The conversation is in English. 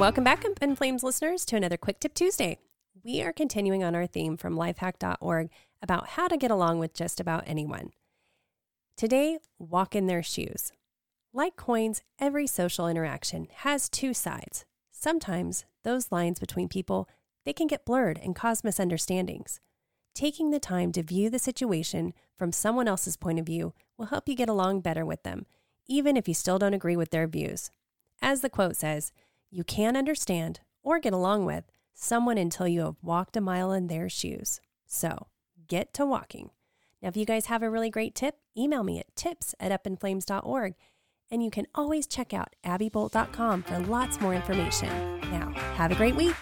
welcome back, in Flames listeners, to another Quick Tip Tuesday. We are continuing on our theme from lifehack.org about how to get along with just about anyone. Today, walk in their shoes. Like coins, every social interaction has two sides. Sometimes those lines between people, they can get blurred and cause misunderstandings. Taking the time to view the situation from someone else's point of view will help you get along better with them, even if you still don't agree with their views. As the quote says, you can't understand or get along with someone until you have walked a mile in their shoes. So get to walking. Now, if you guys have a really great tip, email me at tips at upinflames.org. And you can always check out abbybolt.com for lots more information. Now, have a great week.